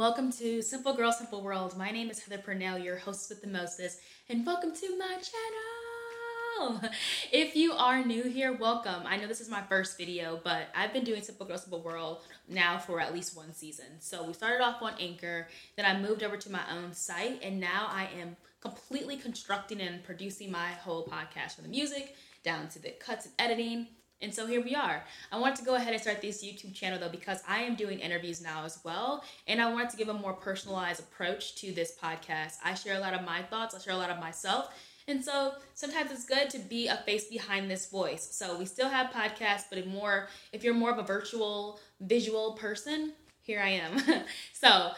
welcome to Simple Girl, Simple World. My name is Heather Purnell, your host with the mostest, and welcome to my channel. If you are new here, welcome. I know this is my first video, but I've been doing Simple Girl, Simple World now for at least one season. So we started off on Anchor, then I moved over to my own site, and now I am completely constructing and producing my whole podcast from the music down to the cuts and editing and so here we are. I wanted to go ahead and start this YouTube channel though because I am doing interviews now as well. And I wanted to give a more personalized approach to this podcast. I share a lot of my thoughts, I share a lot of myself. And so sometimes it's good to be a face behind this voice. So we still have podcasts, but more if you're more of a virtual visual person, here I am. so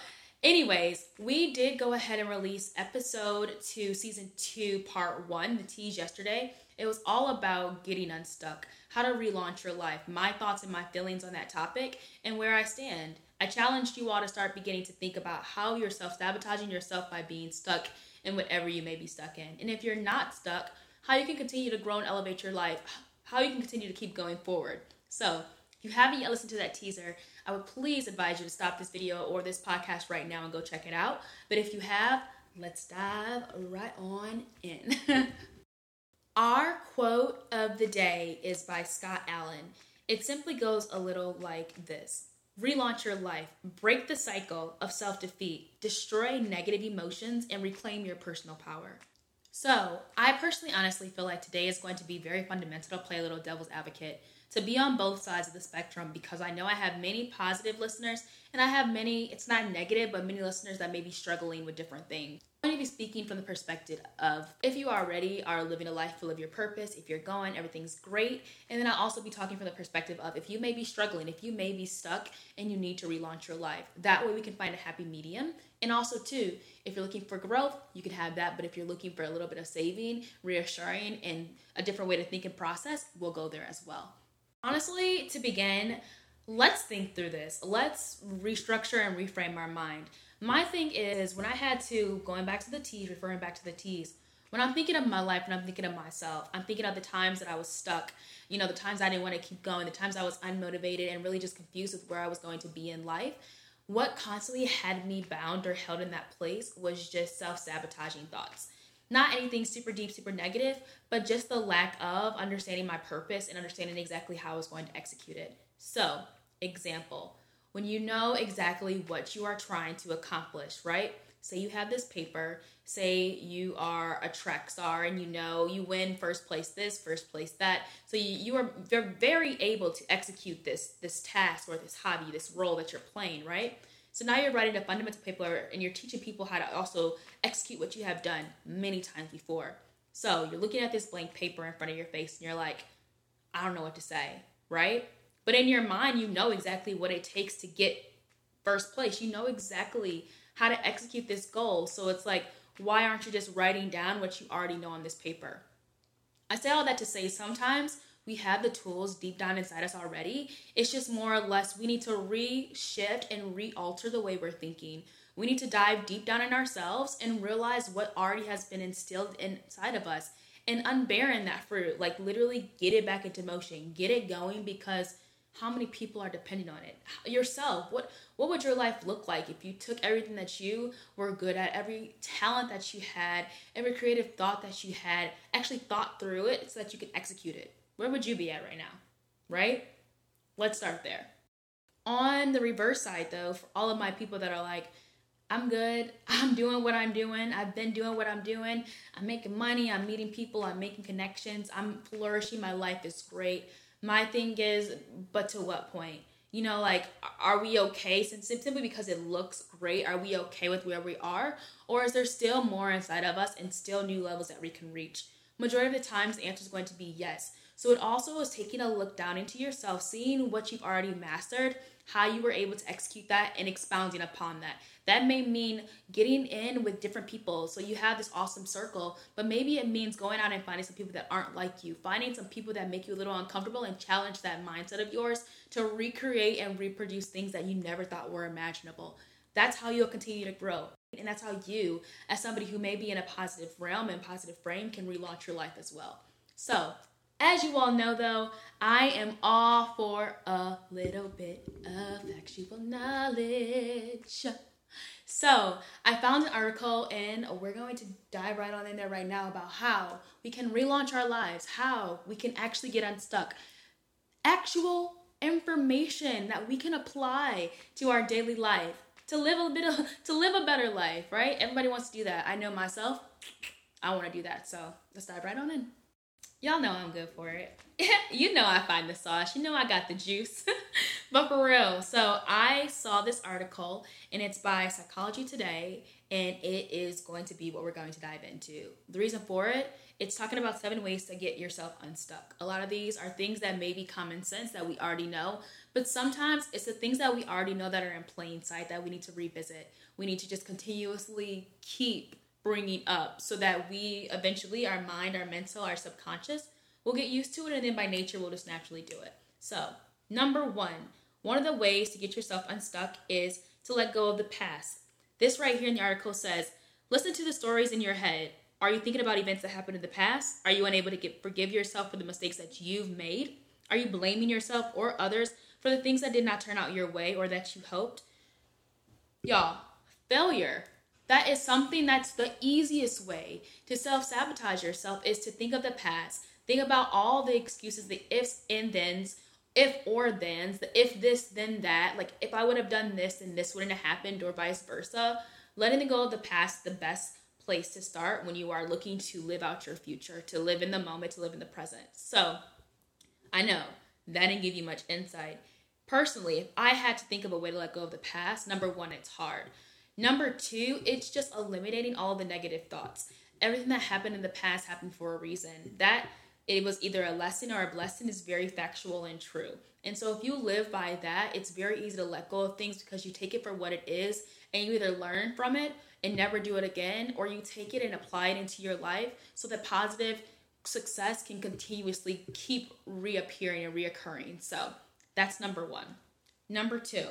Anyways, we did go ahead and release episode two, season two, part one, the tease yesterday. It was all about getting unstuck, how to relaunch your life, my thoughts and my feelings on that topic, and where I stand. I challenged you all to start beginning to think about how you're self sabotaging yourself by being stuck in whatever you may be stuck in. And if you're not stuck, how you can continue to grow and elevate your life, how you can continue to keep going forward. So, if you haven't yet listened to that teaser, I would please advise you to stop this video or this podcast right now and go check it out. But if you have, let's dive right on in. Our quote of the day is by Scott Allen. It simply goes a little like this Relaunch your life, break the cycle of self defeat, destroy negative emotions, and reclaim your personal power. So, I personally honestly feel like today is going to be very fundamental to play a little devil's advocate to be on both sides of the spectrum because I know I have many positive listeners and I have many, it's not negative, but many listeners that may be struggling with different things. I'm going to be speaking from the perspective of if you already are living a life full of your purpose, if you're going, everything's great. And then I'll also be talking from the perspective of if you may be struggling, if you may be stuck and you need to relaunch your life. That way we can find a happy medium. And also, too, if you're looking for growth, you can have that. But if you're looking for a little bit of saving, reassuring, and a different way to think and process, we'll go there as well. Honestly, to begin, let's think through this. Let's restructure and reframe our mind. My thing is when I had to, going back to the tease, referring back to the tease, when I'm thinking of my life and I'm thinking of myself, I'm thinking of the times that I was stuck, you know, the times I didn't want to keep going, the times I was unmotivated and really just confused with where I was going to be in life. What constantly had me bound or held in that place was just self sabotaging thoughts. Not anything super deep, super negative, but just the lack of understanding my purpose and understanding exactly how I was going to execute it. So, example, when you know exactly what you are trying to accomplish, right? Say you have this paper, say you are a track star and you know you win first place this, first place that. So you, you are very able to execute this this task or this hobby, this role that you're playing, right? So now you're writing a fundamental paper and you're teaching people how to also execute what you have done many times before. So you're looking at this blank paper in front of your face and you're like, I don't know what to say, right? But in your mind, you know exactly what it takes to get first place. You know exactly how to execute this goal. So it's like, why aren't you just writing down what you already know on this paper? I say all that to say sometimes we have the tools deep down inside us already. It's just more or less we need to reshift and re-alter the way we're thinking. We need to dive deep down in ourselves and realize what already has been instilled inside of us and unbarren that fruit. Like literally get it back into motion, get it going because how many people are depending on it yourself what what would your life look like if you took everything that you were good at every talent that you had every creative thought that you had actually thought through it so that you could execute it where would you be at right now? Right? Let's start there. On the reverse side, though, for all of my people that are like, I'm good. I'm doing what I'm doing. I've been doing what I'm doing. I'm making money. I'm meeting people. I'm making connections. I'm flourishing. My life is great. My thing is, but to what point? You know, like, are we okay since simply because it looks great? Are we okay with where we are? Or is there still more inside of us and still new levels that we can reach? Majority of the times, the answer is going to be yes. So it also is taking a look down into yourself, seeing what you've already mastered, how you were able to execute that, and expounding upon that. That may mean getting in with different people. So you have this awesome circle, but maybe it means going out and finding some people that aren't like you, finding some people that make you a little uncomfortable and challenge that mindset of yours to recreate and reproduce things that you never thought were imaginable. That's how you'll continue to grow. And that's how you, as somebody who may be in a positive realm and positive frame, can relaunch your life as well. So, as you all know, though, I am all for a little bit of factual knowledge. So, I found an article and we're going to dive right on in there right now about how we can relaunch our lives, how we can actually get unstuck. Actual information that we can apply to our daily life to live a bit of, to live a better life, right? Everybody wants to do that. I know myself. I want to do that. So, let's dive right on in. Y'all know I'm good for it. you know I find the sauce. You know I got the juice. but for real, so I saw this article and it's by Psychology Today and it is going to be what we're going to dive into. The reason for it, it's talking about seven ways to get yourself unstuck. A lot of these are things that may be common sense that we already know, but sometimes it's the things that we already know that are in plain sight that we need to revisit. We need to just continuously keep bringing up so that we eventually, our mind, our mental, our subconscious, will get used to it and then by nature we'll just naturally do it. So, number one, one of the ways to get yourself unstuck is to let go of the past. This right here in the article says, listen to the stories in your head. Are you thinking about events that happened in the past? Are you unable to get, forgive yourself for the mistakes that you've made? Are you blaming yourself or others for the things that did not turn out your way or that you hoped? Y'all, failure that is something that's the easiest way to self sabotage yourself is to think of the past. Think about all the excuses, the ifs and thens, if or thens, the if this, then that. Like if I would have done this, then this wouldn't have happened, or vice versa. Letting go of the past, the best place to start when you are looking to live out your future, to live in the moment, to live in the present. So I know that didn't give you much insight. Personally, if I had to think of a way to let go of the past, number one, it's hard Number two, it's just eliminating all the negative thoughts. Everything that happened in the past happened for a reason. That it was either a lesson or a blessing is very factual and true. And so if you live by that, it's very easy to let go of things because you take it for what it is and you either learn from it and never do it again or you take it and apply it into your life so that positive success can continuously keep reappearing and reoccurring. So that's number 1. Number 2,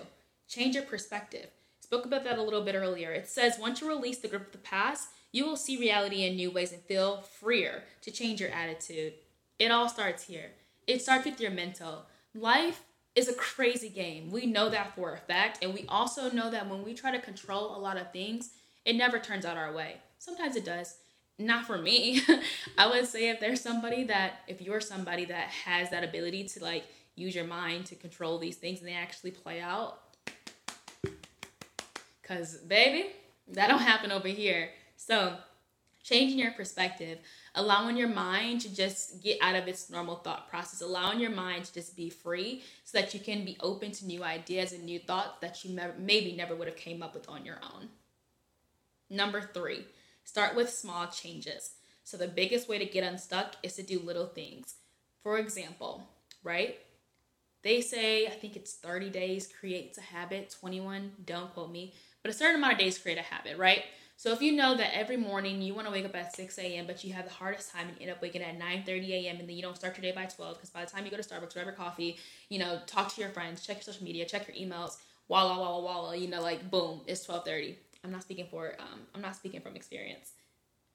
change your perspective spoke about that a little bit earlier. It says once you release the grip of the past, you will see reality in new ways and feel freer to change your attitude. It all starts here. It starts with your mental. Life is a crazy game. We know that for a fact. And we also know that when we try to control a lot of things, it never turns out our way. Sometimes it does. Not for me. I would say if there's somebody that, if you're somebody that has that ability to like use your mind to control these things and they actually play out, Cause baby, that don't happen over here. So changing your perspective, allowing your mind to just get out of its normal thought process, allowing your mind to just be free so that you can be open to new ideas and new thoughts that you maybe never would have came up with on your own. Number 3, start with small changes. So the biggest way to get unstuck is to do little things. For example, right? They say, I think it's 30 days creates a habit, 21, don't quote me, but a certain amount of days create a habit, right? So if you know that every morning you want to wake up at 6 a.m., but you have the hardest time and end up waking at 9:30 a.m. and then you don't start your day by 12 because by the time you go to Starbucks, grab your coffee, you know, talk to your friends, check your social media, check your emails, walla walla walla, you know, like boom, it's 12:30. I'm not speaking for um, I'm not speaking from experience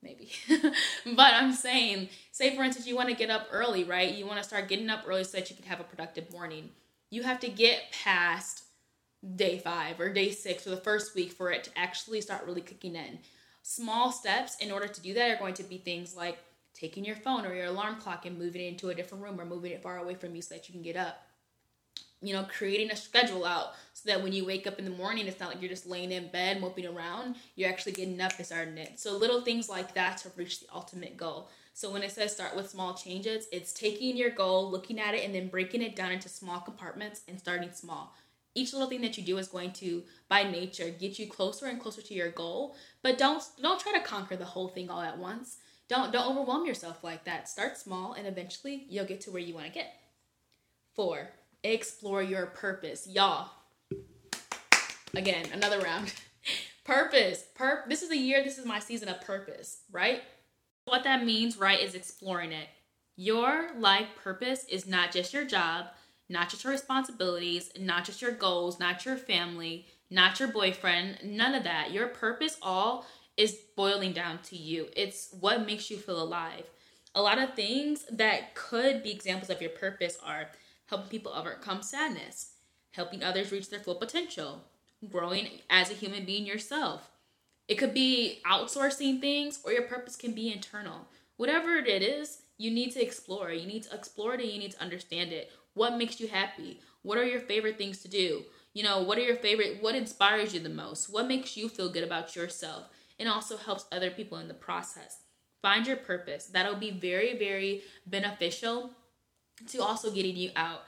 maybe. but I'm saying, say for instance, you want to get up early, right? You want to start getting up early so that you can have a productive morning. You have to get past day five or day six or the first week for it to actually start really kicking in. Small steps in order to do that are going to be things like taking your phone or your alarm clock and moving it into a different room or moving it far away from you so that you can get up. You know, creating a schedule out so that when you wake up in the morning, it's not like you're just laying in bed moping around. You're actually getting up and starting it. So little things like that to reach the ultimate goal. So when it says start with small changes, it's taking your goal, looking at it, and then breaking it down into small compartments and starting small each little thing that you do is going to by nature get you closer and closer to your goal. But don't don't try to conquer the whole thing all at once. Don't don't overwhelm yourself like that. Start small and eventually you'll get to where you want to get. Four explore your purpose. Y'all again another round. Purpose Pur- this is a year this is my season of purpose right? What that means right is exploring it. Your life purpose is not just your job not just your responsibilities, not just your goals, not your family, not your boyfriend, none of that. Your purpose all is boiling down to you. It's what makes you feel alive. A lot of things that could be examples of your purpose are helping people overcome sadness, helping others reach their full potential, growing as a human being yourself. It could be outsourcing things, or your purpose can be internal. Whatever it is, you need to explore. You need to explore it and you need to understand it. What makes you happy? What are your favorite things to do? You know, what are your favorite, what inspires you the most? What makes you feel good about yourself? And also helps other people in the process. Find your purpose. That'll be very, very beneficial to also getting you out.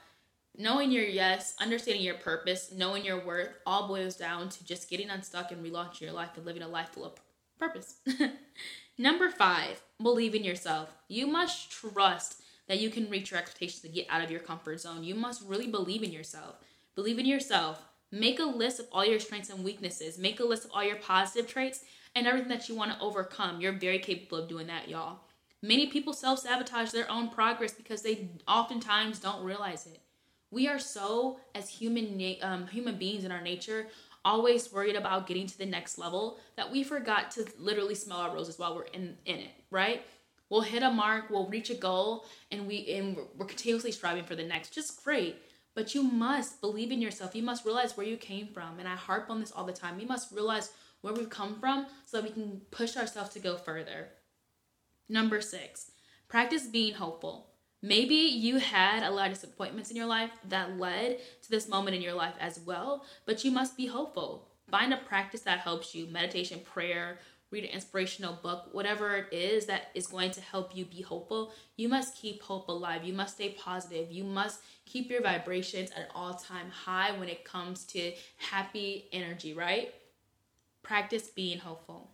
Knowing your yes, understanding your purpose, knowing your worth, all boils down to just getting unstuck and relaunching your life and living a life full of purpose. Number five, believe in yourself. You must trust that you can reach your expectations and get out of your comfort zone. You must really believe in yourself. Believe in yourself. Make a list of all your strengths and weaknesses. Make a list of all your positive traits and everything that you want to overcome. You're very capable of doing that, y'all. Many people self sabotage their own progress because they oftentimes don't realize it. We are so, as human um, human beings in our nature, always worried about getting to the next level that we forgot to literally smell our roses while we're in in it, right? We'll hit a mark, we'll reach a goal, and we and we're continuously striving for the next. Just great. But you must believe in yourself. You must realize where you came from. And I harp on this all the time. You must realize where we've come from so that we can push ourselves to go further. Number six, practice being hopeful. Maybe you had a lot of disappointments in your life that led to this moment in your life as well, but you must be hopeful. Find a practice that helps you meditation, prayer, read an inspirational book, whatever it is that is going to help you be hopeful, you must keep hope alive. You must stay positive. You must keep your vibrations at all time high when it comes to happy energy, right? Practice being hopeful.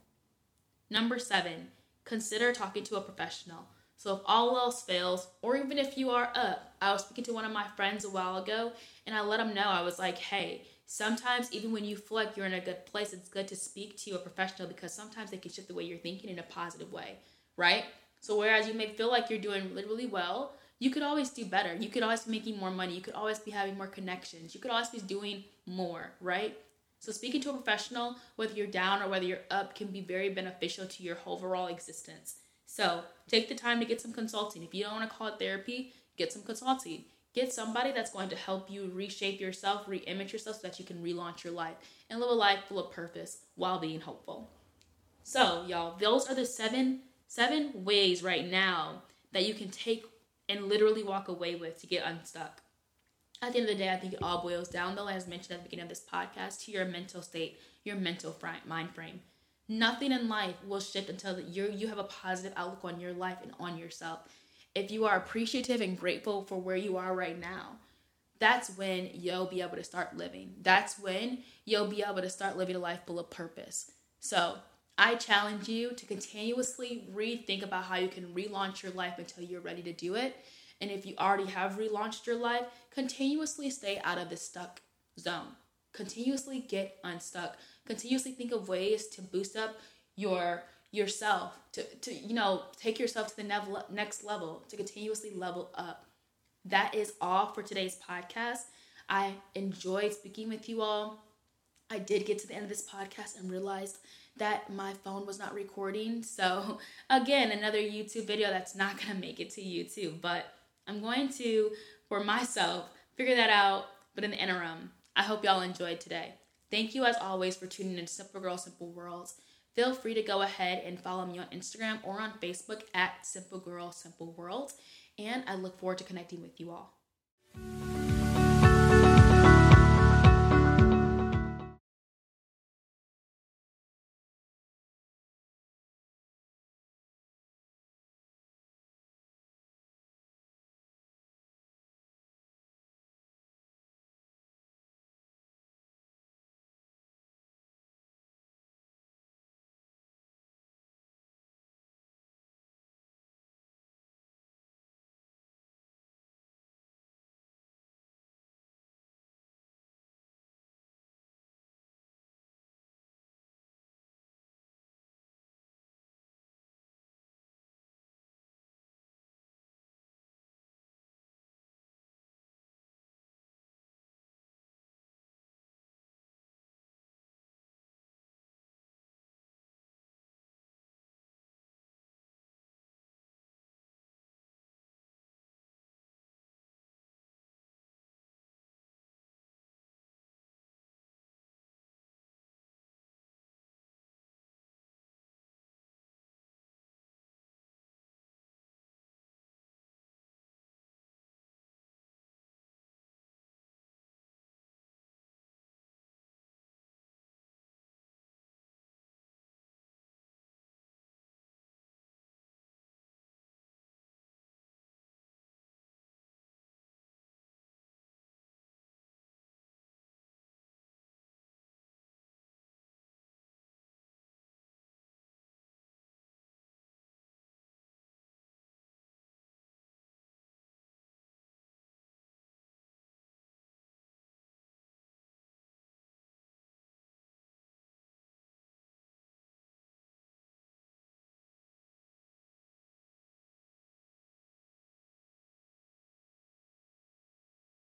Number seven, consider talking to a professional. So if all else fails, or even if you are up, I was speaking to one of my friends a while ago and I let him know, I was like, hey, sometimes even when you feel like you're in a good place, it's good to speak to a professional because sometimes they can shift the way you're thinking in a positive way, right? So whereas you may feel like you're doing really, well, you could always do better. You could always be making more money. You could always be having more connections. You could always be doing more, right? So speaking to a professional, whether you're down or whether you're up, can be very beneficial to your overall existence. So take the time to get some consulting. If you don't want to call it therapy, get some consulting. Get somebody that's going to help you reshape yourself, re-image yourself so that you can relaunch your life and live a life full of purpose while being hopeful. So, y'all, those are the seven seven ways right now that you can take and literally walk away with to get unstuck. At the end of the day, I think it all boils down, though, as mentioned at the beginning of this podcast, to your mental state, your mental mind frame. Nothing in life will shift until you you have a positive outlook on your life and on yourself. If you are appreciative and grateful for where you are right now, that's when you'll be able to start living. That's when you'll be able to start living a life full of purpose. So, I challenge you to continuously rethink about how you can relaunch your life until you're ready to do it. And if you already have relaunched your life, continuously stay out of the stuck zone. Continuously get unstuck continuously think of ways to boost up your yourself to, to you know take yourself to the next level to continuously level up. That is all for today's podcast. I enjoyed speaking with you all. I did get to the end of this podcast and realized that my phone was not recording. So again another youtube video that's not going to make it to youtube but i'm going to for myself figure that out but in the interim i hope y'all enjoyed today. Thank you as always for tuning in to Simple Girl Simple Worlds. Feel free to go ahead and follow me on Instagram or on Facebook at Simple Girl Simple World. And I look forward to connecting with you all.